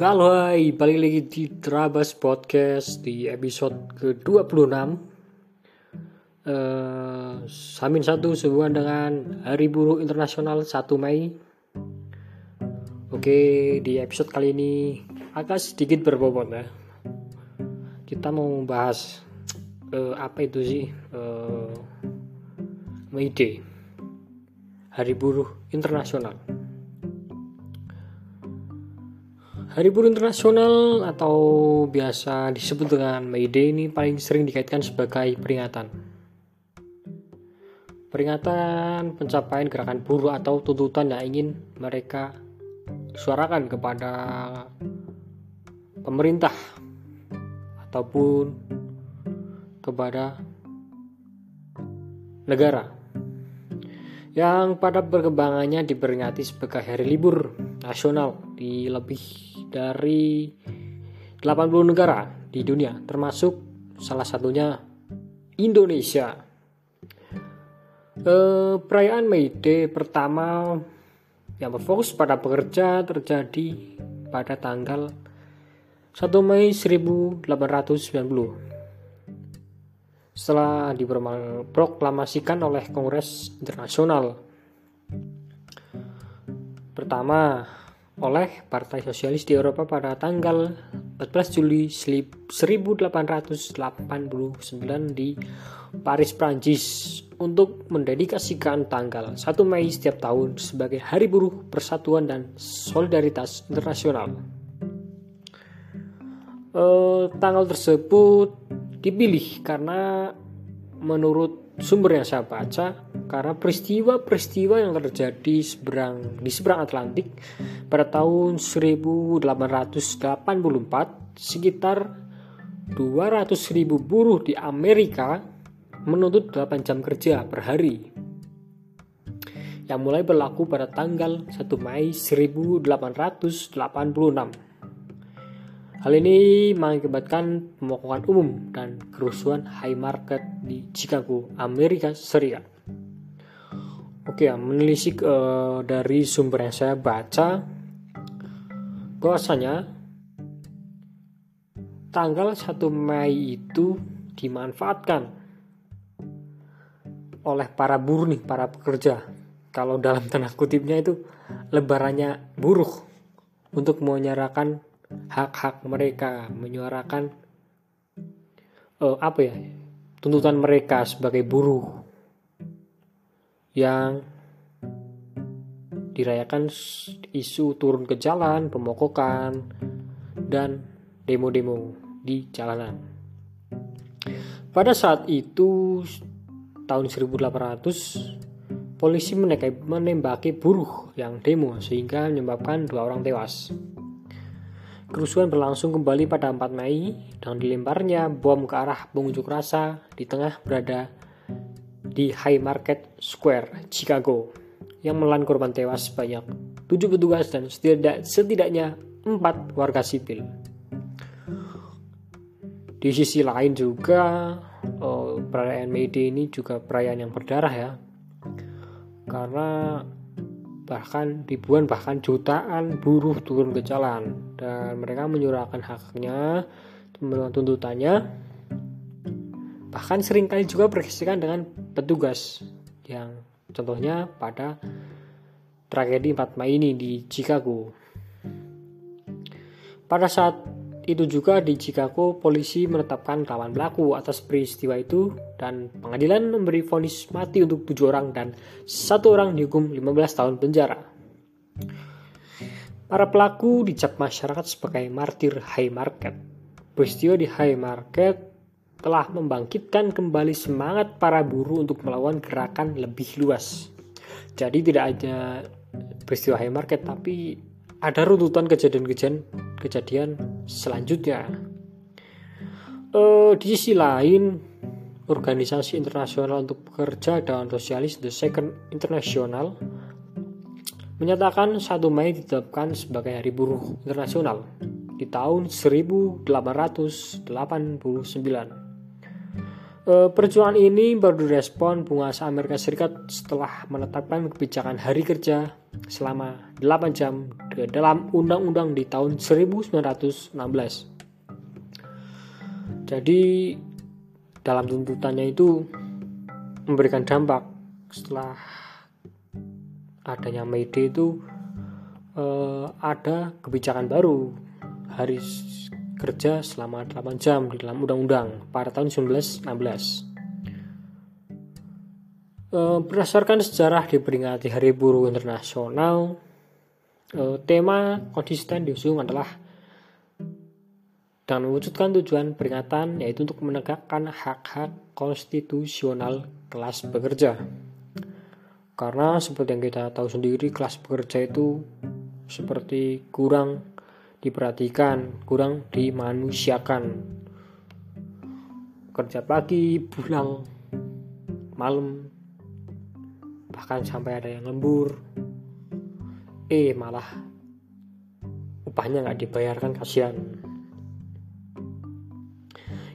Halo hai, balik lagi di Trabas Podcast di episode ke-26. Uh, Samin satu sebuah dengan Hari Buruh Internasional 1 Mei. Oke, di episode kali ini agak sedikit berbobot ya. Kita mau bahas uh, apa itu sih uh, Day Hari Buruh Internasional Hari Buruh Internasional atau biasa disebut dengan May Day ini paling sering dikaitkan sebagai peringatan. Peringatan pencapaian gerakan buruh atau tuntutan yang ingin mereka suarakan kepada pemerintah ataupun kepada negara yang pada perkembangannya diperingati sebagai hari libur nasional di lebih dari 80 negara di dunia, termasuk salah satunya Indonesia. Eh, perayaan May Day pertama yang berfokus pada pekerja terjadi pada tanggal 1 Mei 1890 setelah diproklamasikan oleh Kongres Internasional. Pertama, oleh Partai Sosialis di Eropa pada tanggal 14 Juli 1889 di Paris, Prancis untuk mendedikasikan tanggal 1 Mei setiap tahun sebagai Hari Buruh Persatuan dan Solidaritas Internasional. Eh, tanggal tersebut dipilih karena menurut sumber yang saya baca karena peristiwa-peristiwa yang terjadi seberang di seberang Atlantik pada tahun 1884 sekitar 200.000 buruh di Amerika menuntut 8 jam kerja per hari yang mulai berlaku pada tanggal 1 Mei 1886. Hal ini mengakibatkan pemokokan umum dan kerusuhan high market di Chicago, Amerika Serikat. Oke ya, menelisik uh, dari sumber yang saya baca, bahwasanya tanggal 1 Mei itu dimanfaatkan oleh para buruh nih, para pekerja. Kalau dalam tanda kutipnya itu lebarannya buruh untuk menyerahkan hak-hak mereka, menyuarakan uh, apa ya tuntutan mereka sebagai buruh yang dirayakan isu turun ke jalan, pemokokan, dan demo-demo di jalanan. Pada saat itu tahun 1800 polisi menembaki buruh yang demo sehingga menyebabkan dua orang tewas. Kerusuhan berlangsung kembali pada 4 Mei dan dilemparnya bom ke arah pengunjuk rasa di tengah berada di High Market Square, Chicago, yang menelan korban tewas sebanyak 7 petugas dan setidak, setidaknya 4 warga sipil. Di sisi lain juga, oh, perayaan May Day ini juga perayaan yang berdarah ya, karena bahkan ribuan bahkan jutaan buruh turun ke jalan. Dan mereka menyuarakan haknya memenuhi tuntutannya. Bahkan sering kali juga berkesikan dengan petugas yang contohnya pada tragedi 4 Mei ini di Chicago. Pada saat itu juga di Chicago, polisi menetapkan lawan pelaku atas peristiwa itu dan pengadilan memberi vonis mati untuk tujuh orang dan satu orang dihukum 15 tahun penjara. Para pelaku dicap masyarakat sebagai martir high market. Peristiwa di high market telah membangkitkan kembali semangat para buruh untuk melawan gerakan lebih luas. Jadi tidak hanya peristiwa high market tapi ada runtutan kejadian-kejadian kejadian selanjutnya. Uh, di sisi lain, organisasi internasional untuk pekerja dan sosialis The Second International menyatakan 1 Mei ditetapkan sebagai Hari Buruh Internasional di tahun 1889. E, perjuangan ini baru direspon penguasa Amerika Serikat setelah menetapkan kebijakan hari kerja selama 8 jam dalam undang-undang di tahun 1916. Jadi dalam tuntutannya itu memberikan dampak setelah adanya Day itu eh, ada kebijakan baru hari kerja selama 8 jam di dalam undang-undang pada tahun 1916. Eh, berdasarkan sejarah diperingati Hari Buruh Internasional, eh, tema konsisten diusung adalah dan mewujudkan tujuan peringatan yaitu untuk menegakkan hak-hak konstitusional kelas pekerja. Karena seperti yang kita tahu sendiri kelas pekerja itu seperti kurang diperhatikan, kurang dimanusiakan. Kerja pagi, pulang malam, bahkan sampai ada yang lembur. Eh malah upahnya nggak dibayarkan kasihan.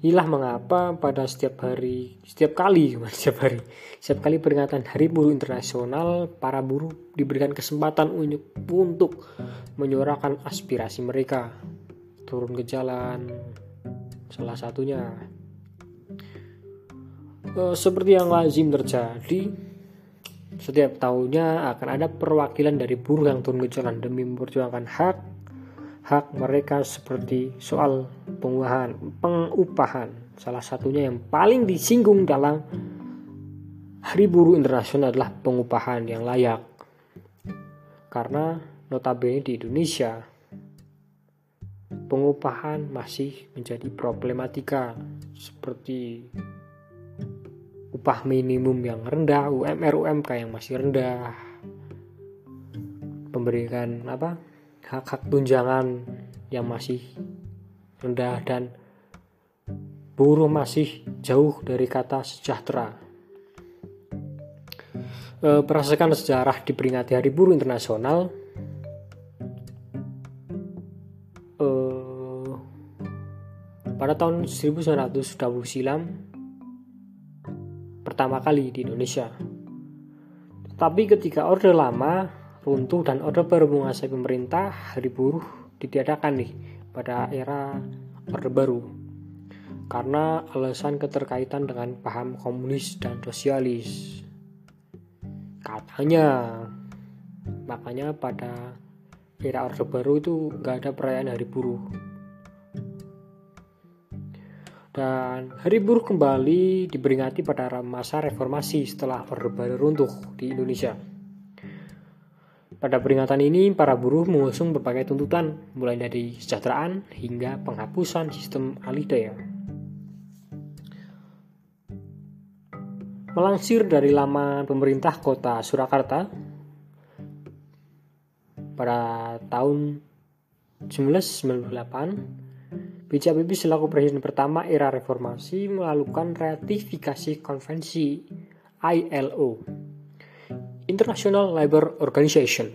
Inilah mengapa pada setiap hari, setiap kali, setiap hari, setiap kali peringatan Hari Buruh Internasional, para buruh diberikan kesempatan untuk, untuk menyuarakan aspirasi mereka, turun ke jalan, salah satunya. E, seperti yang lazim terjadi, setiap tahunnya akan ada perwakilan dari buruh yang turun ke jalan demi memperjuangkan hak hak mereka seperti soal pengupahan, pengupahan. Salah satunya yang paling disinggung dalam Hari Buruh Internasional adalah pengupahan yang layak. Karena notabene di Indonesia pengupahan masih menjadi problematika seperti upah minimum yang rendah, UMR UMK yang masih rendah, pemberian apa hak-hak tunjangan yang masih rendah dan buruh masih jauh dari kata sejahtera. E, berdasarkan sejarah diperingati Hari Buruh Internasional, e, pada tahun 1920 silam pertama kali di Indonesia. Tapi ketika Orde Lama runtuh dan Orde Baru menguasai pemerintah, hari buruh ditiadakan nih pada era Orde Baru karena alasan keterkaitan dengan paham komunis dan sosialis. Katanya, makanya pada era Orde Baru itu nggak ada perayaan Hari Buruh. Dan Hari Buruh kembali diperingati pada masa reformasi setelah Orde Baru runtuh di Indonesia. Pada peringatan ini, para buruh mengusung berbagai tuntutan, mulai dari kesejahteraan hingga penghapusan sistem alidaya. Melansir dari laman pemerintah kota Surakarta, pada tahun 1998, Habibie selaku presiden pertama era reformasi melakukan ratifikasi konvensi ILO International Labour Organization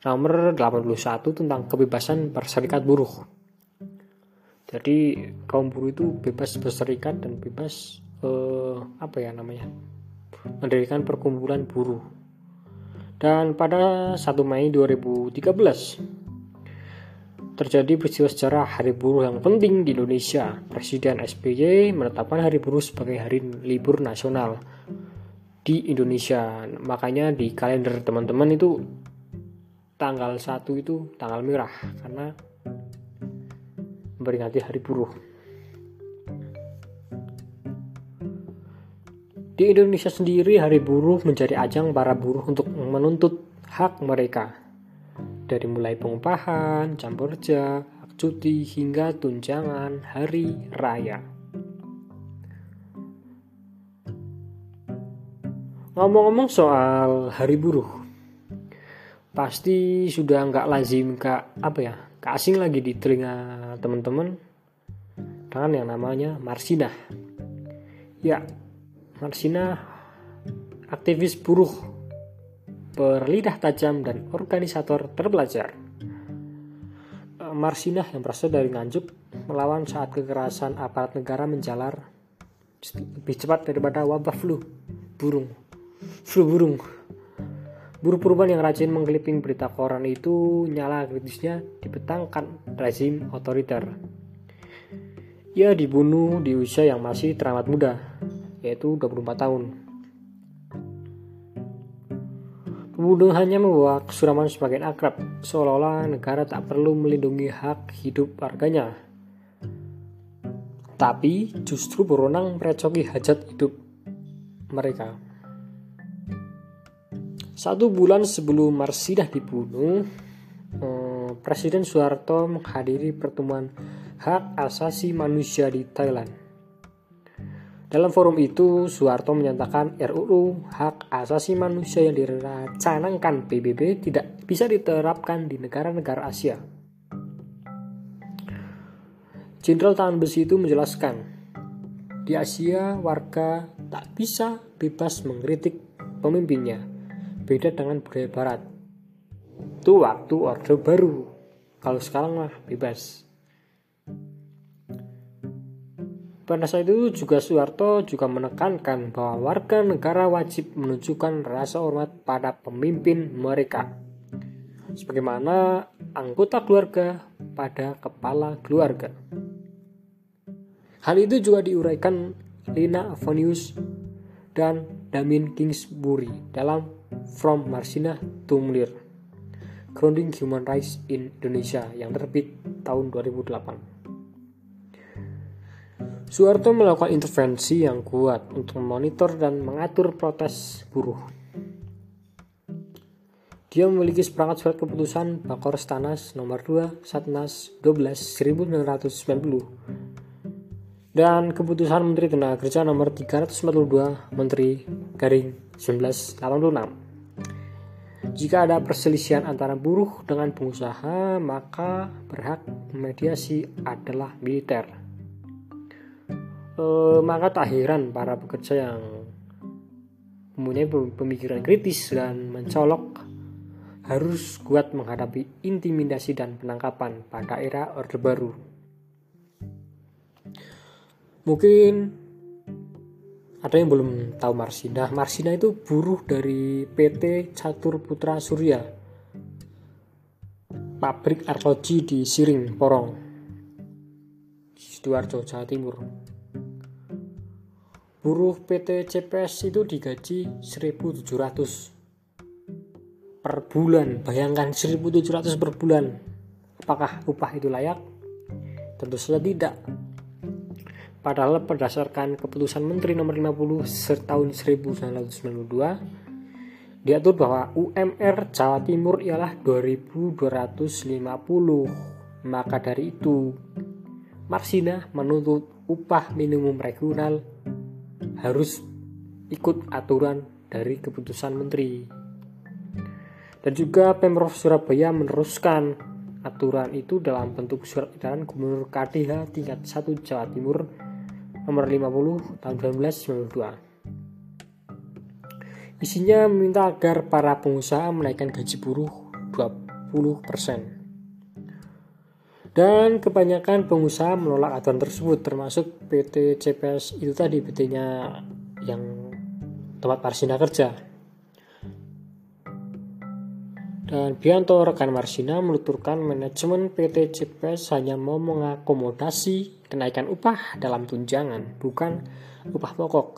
nomor 81 tentang kebebasan berserikat buruh. Jadi kaum buruh itu bebas berserikat dan bebas eh, apa ya namanya mendirikan perkumpulan buruh. Dan pada 1 Mei 2013 terjadi peristiwa sejarah Hari Buruh yang penting di Indonesia. Presiden SBY menetapkan Hari Buruh sebagai hari libur nasional di Indonesia. Makanya di kalender teman-teman itu tanggal 1 itu tanggal merah karena memperingati hari buruh. Di Indonesia sendiri hari buruh menjadi ajang para buruh untuk menuntut hak mereka. Dari mulai pengupahan, campur kerja, hak cuti hingga tunjangan hari raya. Ngomong-ngomong soal hari buruh, pasti sudah nggak lazim kak apa ya, kak asing lagi di telinga teman-teman dengan yang namanya Marsina. Ya, Marsina aktivis buruh berlidah tajam dan organisator terpelajar. Marsinah yang berasal dari Nganjuk melawan saat kekerasan aparat negara menjalar lebih cepat daripada wabah flu burung. Flu burung. Buruh perubahan yang rajin mengkliping berita koran itu nyala kritisnya dipetangkan rezim otoriter. Ia dibunuh di usia yang masih teramat muda, yaitu 24 tahun. Pembunuhannya membawa kesuraman semakin akrab, seolah-olah negara tak perlu melindungi hak hidup warganya. Tapi justru berwenang merecoki hajat hidup mereka. Satu bulan sebelum Marsidah dibunuh, eh, Presiden Soeharto menghadiri pertemuan hak asasi manusia di Thailand. Dalam forum itu, Soeharto menyatakan RUU Hak Asasi Manusia yang direncanakan PBB tidak bisa diterapkan di negara-negara Asia. Jenderal Tangan Besi itu menjelaskan, di Asia warga tak bisa bebas mengkritik pemimpinnya, beda dengan budaya Barat. Itu waktu Orde Baru, kalau sekarang mah bebas. Pada saat itu juga Soeharto juga menekankan bahwa warga negara wajib menunjukkan rasa hormat pada pemimpin mereka. Sebagaimana anggota keluarga pada kepala keluarga. Hal itu juga diuraikan Lina Avonius dan Damin Kingsbury dalam From Marsina to Grounding Human Rights in Indonesia yang terbit tahun 2008. Soeharto melakukan intervensi yang kuat untuk memonitor dan mengatur protes buruh. Dia memiliki seperangkat surat keputusan Bakor Stanas nomor 2 Satnas 12 1990 dan keputusan Menteri Tenaga Kerja nomor 342 Menteri Garing 1986. Jika ada perselisihan antara buruh dengan pengusaha, maka berhak mediasi adalah militer e, maka tak heran para pekerja yang mempunyai pemikiran kritis dan mencolok harus kuat menghadapi intimidasi dan penangkapan pada era Orde Baru. Mungkin ada yang belum tahu Marsina. Marsina itu buruh dari PT Catur Putra Surya. Pabrik arloji di Siring, Porong. Sidoarjo, Jawa Timur buruh PT CPS itu digaji 1700 per bulan. Bayangkan 1700 per bulan. Apakah upah itu layak? Tentu saja tidak. Padahal berdasarkan keputusan Menteri nomor 50 tahun 1992 diatur bahwa UMR Jawa Timur ialah 2250 maka dari itu Marsina menuntut upah minimum regional harus ikut aturan dari keputusan menteri. Dan juga Pemprov Surabaya meneruskan aturan itu dalam bentuk surat edaran Gubernur KDH tingkat 1 Jawa Timur nomor 50 tahun 1992. Isinya meminta agar para pengusaha menaikkan gaji buruh 20%. Dan kebanyakan pengusaha menolak aturan tersebut termasuk PT CPS itu tadi PT-nya yang tempat Marsina kerja. Dan Bianto rekan Marsina menuturkan manajemen PT CPS hanya mau mengakomodasi kenaikan upah dalam tunjangan, bukan upah pokok.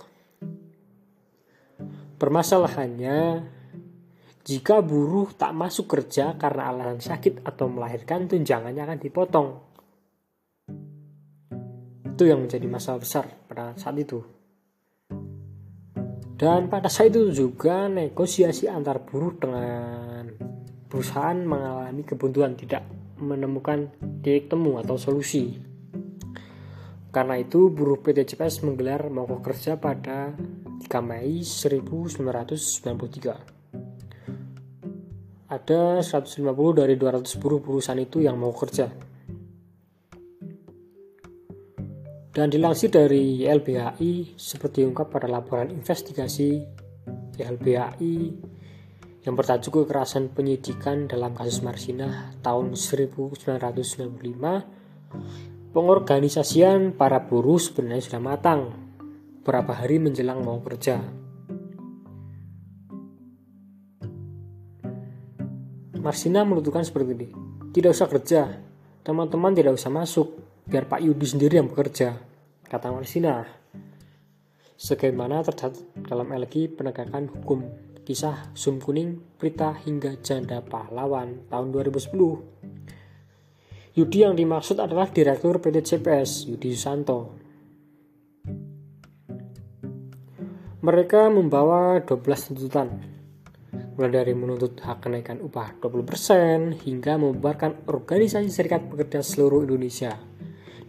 Permasalahannya jika buruh tak masuk kerja karena alasan sakit atau melahirkan, tunjangannya akan dipotong. Itu yang menjadi masalah besar pada saat itu. Dan pada saat itu juga negosiasi antar buruh dengan perusahaan mengalami kebuntuan tidak menemukan titik temu atau solusi. Karena itu buruh PT CPS menggelar mogok kerja pada 3 Mei 1993 ada 150 dari 200 buruh perusahaan itu yang mau kerja. Dan dilansir dari YLBHI seperti diungkap pada laporan investigasi YLBHI yang bertajuk kekerasan penyidikan dalam kasus Marsina tahun 1995 pengorganisasian para buruh sebenarnya sudah matang beberapa hari menjelang mau kerja. Marsina menuturkan seperti ini. Tidak usah kerja, teman-teman tidak usah masuk, biar Pak Yudi sendiri yang bekerja, kata Marsina. Sebagaimana tercatat dalam LG penegakan hukum kisah Sum Kuning, Prita hingga Janda Pahlawan tahun 2010. Yudi yang dimaksud adalah Direktur PT CPS, Yudi Susanto. Mereka membawa 12 tuntutan, mulai dari menuntut hak kenaikan upah 20% hingga membubarkan organisasi serikat pekerja seluruh Indonesia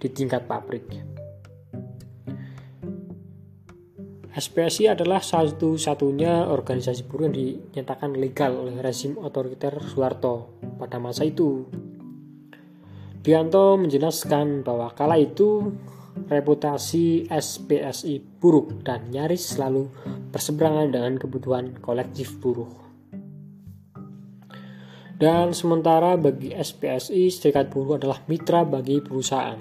di tingkat pabrik. SPSI adalah satu-satunya organisasi buruh yang dinyatakan legal oleh rezim otoriter Soeharto pada masa itu. Bianto menjelaskan bahwa kala itu reputasi SPSI buruk dan nyaris selalu berseberangan dengan kebutuhan kolektif buruh. Dan sementara bagi SPSI, serikat buruh adalah mitra bagi perusahaan.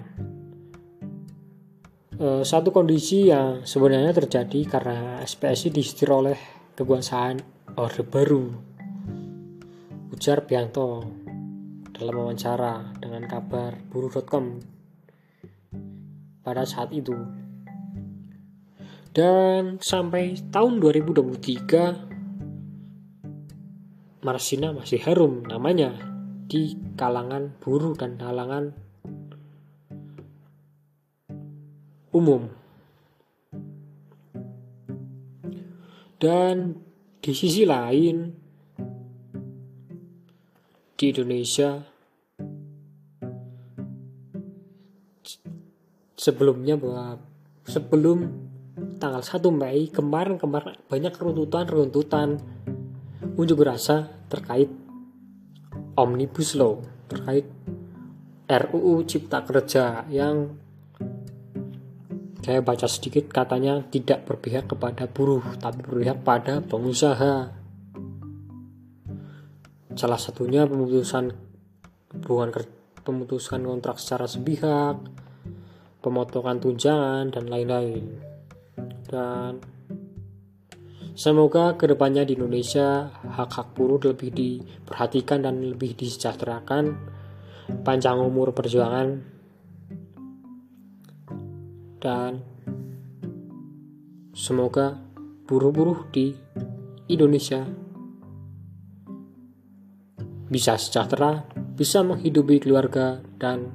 Eh, satu kondisi yang sebenarnya terjadi karena SPSI disetir oleh kekuasaan Orde Baru. Ujar Bianto dalam wawancara dengan kabar buruh.com pada saat itu. Dan sampai tahun 2023 Marsina masih harum namanya di kalangan buruh dan kalangan umum. Dan di sisi lain, di Indonesia sebelumnya bahwa sebelum tanggal 1 Mei kemarin kemarin banyak runtutan-runtutan unjuk rasa terkait Omnibus Law terkait RUU Cipta Kerja yang saya baca sedikit katanya tidak berpihak kepada buruh, tapi berpihak pada pengusaha. Salah satunya pemutusan hubungan pemutusan kontrak secara sepihak, pemotongan tunjangan dan lain-lain. Dan semoga ke depannya di Indonesia hak-hak buruh lebih diperhatikan dan lebih disejahterakan, panjang umur perjuangan. Dan semoga buruh-buruh di Indonesia bisa sejahtera, bisa menghidupi keluarga dan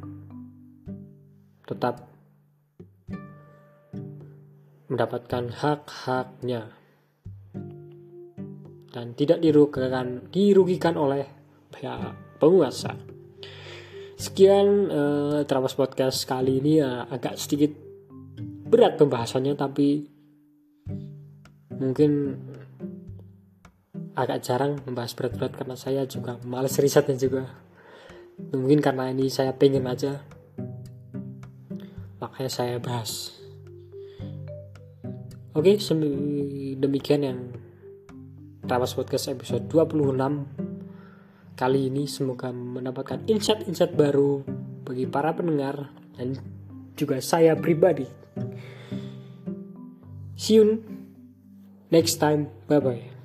tetap mendapatkan hak-haknya dan tidak dirugikan dirugikan oleh pihak penguasa. Sekian uh, Trapas Podcast kali ini ya agak sedikit berat pembahasannya tapi mungkin agak jarang membahas berat-berat karena saya juga males risetnya juga mungkin karena ini saya pengen aja makanya saya bahas oke demikian yang Rawas Podcast episode 26 kali ini semoga mendapatkan insight-insight baru bagi para pendengar dan juga saya pribadi See you next time. Bye bye.